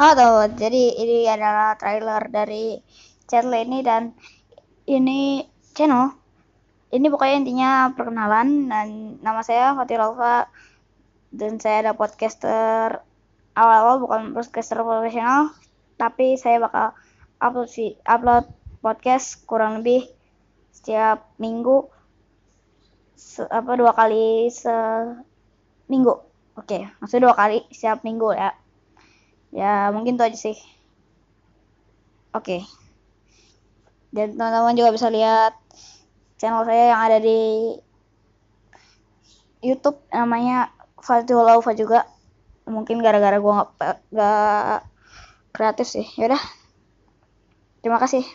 Halo, jadi ini adalah trailer dari channel ini dan ini channel. Ini pokoknya intinya perkenalan dan nama saya Fatih Alfa dan saya ada podcaster awal-awal bukan podcaster profesional tapi saya bakal upload upload podcast kurang lebih setiap minggu se, apa dua kali seminggu oke okay, maksudnya dua kali setiap minggu ya ya mungkin itu aja sih. Oke. Okay. dan teman-teman juga bisa lihat channel saya yang ada di YouTube namanya Fatul Laufa juga. Mungkin gara-gara gue nggak kreatif sih. Yaudah terima kasih